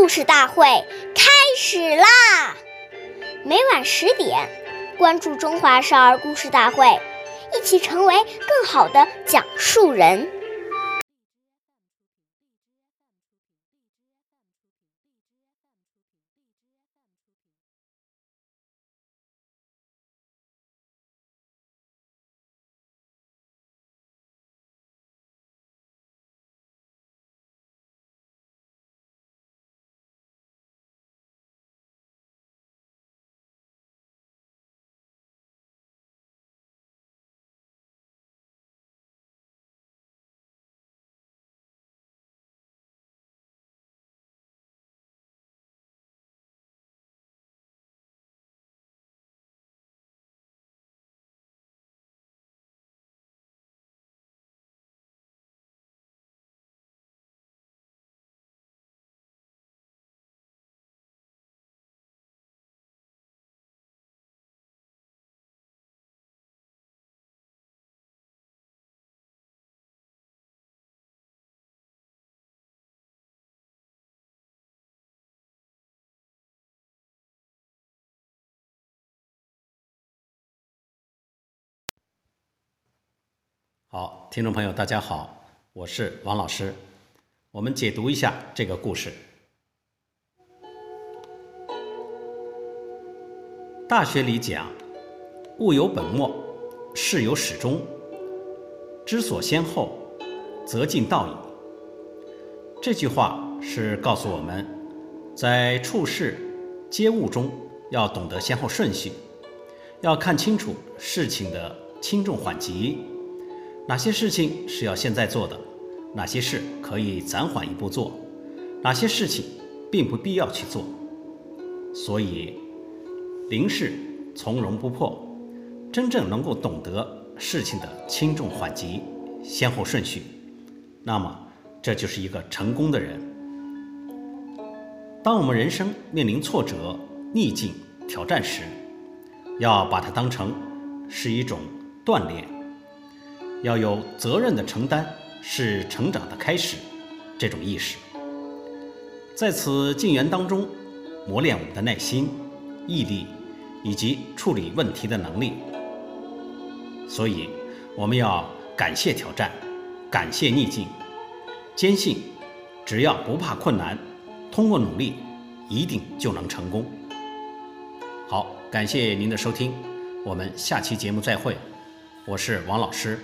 故事大会开始啦！每晚十点，关注《中华少儿故事大会》，一起成为更好的讲述人。好，听众朋友，大家好，我是王老师。我们解读一下这个故事。大学里讲“物有本末，事有始终，知所先后，则近道矣”。这句话是告诉我们，在处事接物中要懂得先后顺序，要看清楚事情的轻重缓急。哪些事情是要现在做的？哪些事可以暂缓一步做？哪些事情并不必要去做？所以，临事从容不迫，真正能够懂得事情的轻重缓急、先后顺序，那么这就是一个成功的人。当我们人生面临挫折、逆境、挑战时，要把它当成是一种锻炼。要有责任的承担是成长的开始，这种意识，在此进园当中磨练我们的耐心、毅力以及处理问题的能力。所以，我们要感谢挑战，感谢逆境，坚信只要不怕困难，通过努力一定就能成功。好，感谢您的收听，我们下期节目再会，我是王老师。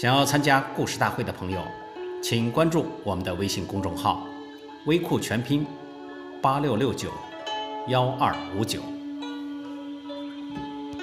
想要参加故事大会的朋友，请关注我们的微信公众号“微库全拼八六六九幺二五九”。